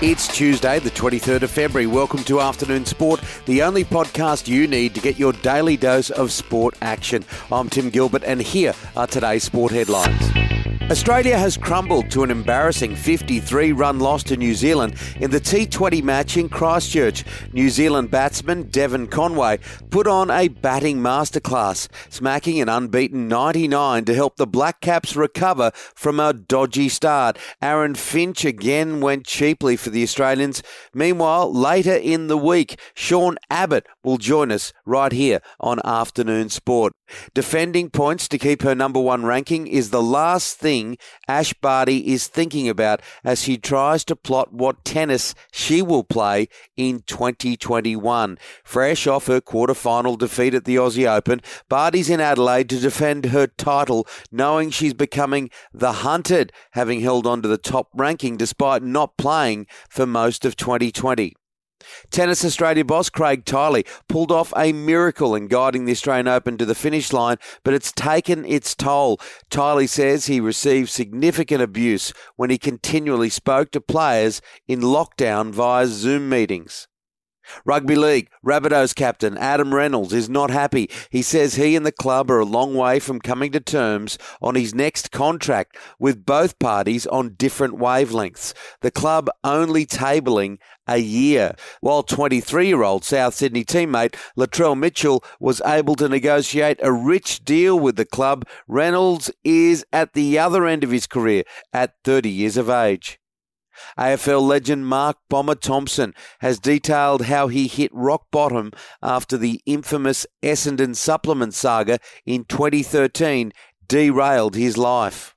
It's Tuesday, the 23rd of February. Welcome to Afternoon Sport, the only podcast you need to get your daily dose of sport action. I'm Tim Gilbert, and here are today's sport headlines. Australia has crumbled to an embarrassing 53 run loss to New Zealand in the T20 match in Christchurch. New Zealand batsman Devon Conway put on a batting masterclass, smacking an unbeaten 99 to help the Black Caps recover from a dodgy start. Aaron Finch again went cheaply for the Australians. Meanwhile, later in the week, Sean Abbott will join us right here on Afternoon Sport. Defending points to keep her number one ranking is the last thing thing Ash Barty is thinking about as she tries to plot what tennis she will play in 2021. Fresh off her quarter-final defeat at the Aussie Open, Barty's in Adelaide to defend her title, knowing she's becoming the hunted, having held on to the top ranking despite not playing for most of 2020. Tennis Australia boss Craig Tiley pulled off a miracle in guiding the Australian Open to the finish line, but it's taken its toll. Tiley says he received significant abuse when he continually spoke to players in lockdown via Zoom meetings. Rugby League, Rabbitohs captain Adam Reynolds is not happy. He says he and the club are a long way from coming to terms on his next contract, with both parties on different wavelengths. The club only tabling a year, while 23 year old South Sydney teammate Latrell Mitchell was able to negotiate a rich deal with the club. Reynolds is at the other end of his career at 30 years of age. AFL legend Mark Bomber Thompson has detailed how he hit rock bottom after the infamous Essendon supplement saga in 2013 derailed his life.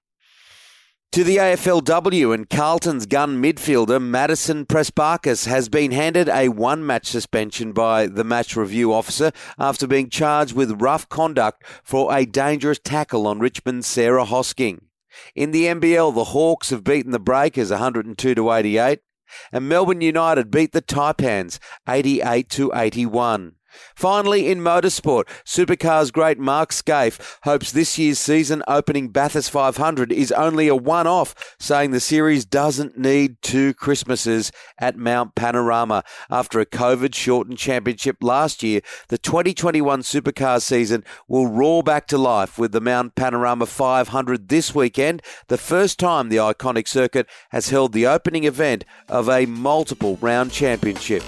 To the AFLW and Carlton's gun midfielder Madison Prespakis has been handed a one match suspension by the match review officer after being charged with rough conduct for a dangerous tackle on Richmond's Sarah Hosking. In the NBL, the Hawks have beaten the Breakers 102 to 88, and Melbourne United beat the Taipans 88 to 81. Finally, in motorsport, Supercars great Mark Skaife hopes this year's season opening Bathurst 500 is only a one off, saying the series doesn't need two Christmases at Mount Panorama. After a COVID shortened championship last year, the 2021 Supercars season will roar back to life with the Mount Panorama 500 this weekend, the first time the iconic circuit has held the opening event of a multiple round championship.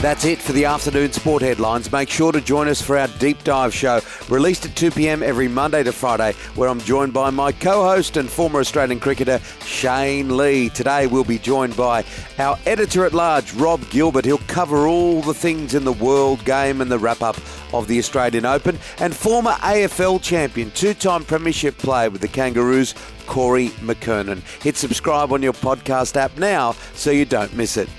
That's it for the afternoon sport headlines. Make sure to join us for our deep dive show, released at 2 p.m. every Monday to Friday, where I'm joined by my co host and former Australian cricketer, Shane Lee. Today we'll be joined by our editor at large, Rob Gilbert. He'll cover all the things in the world game and the wrap up of the Australian Open, and former AFL champion, two time Premiership player with the Kangaroos, Corey McKernan. Hit subscribe on your podcast app now so you don't miss it.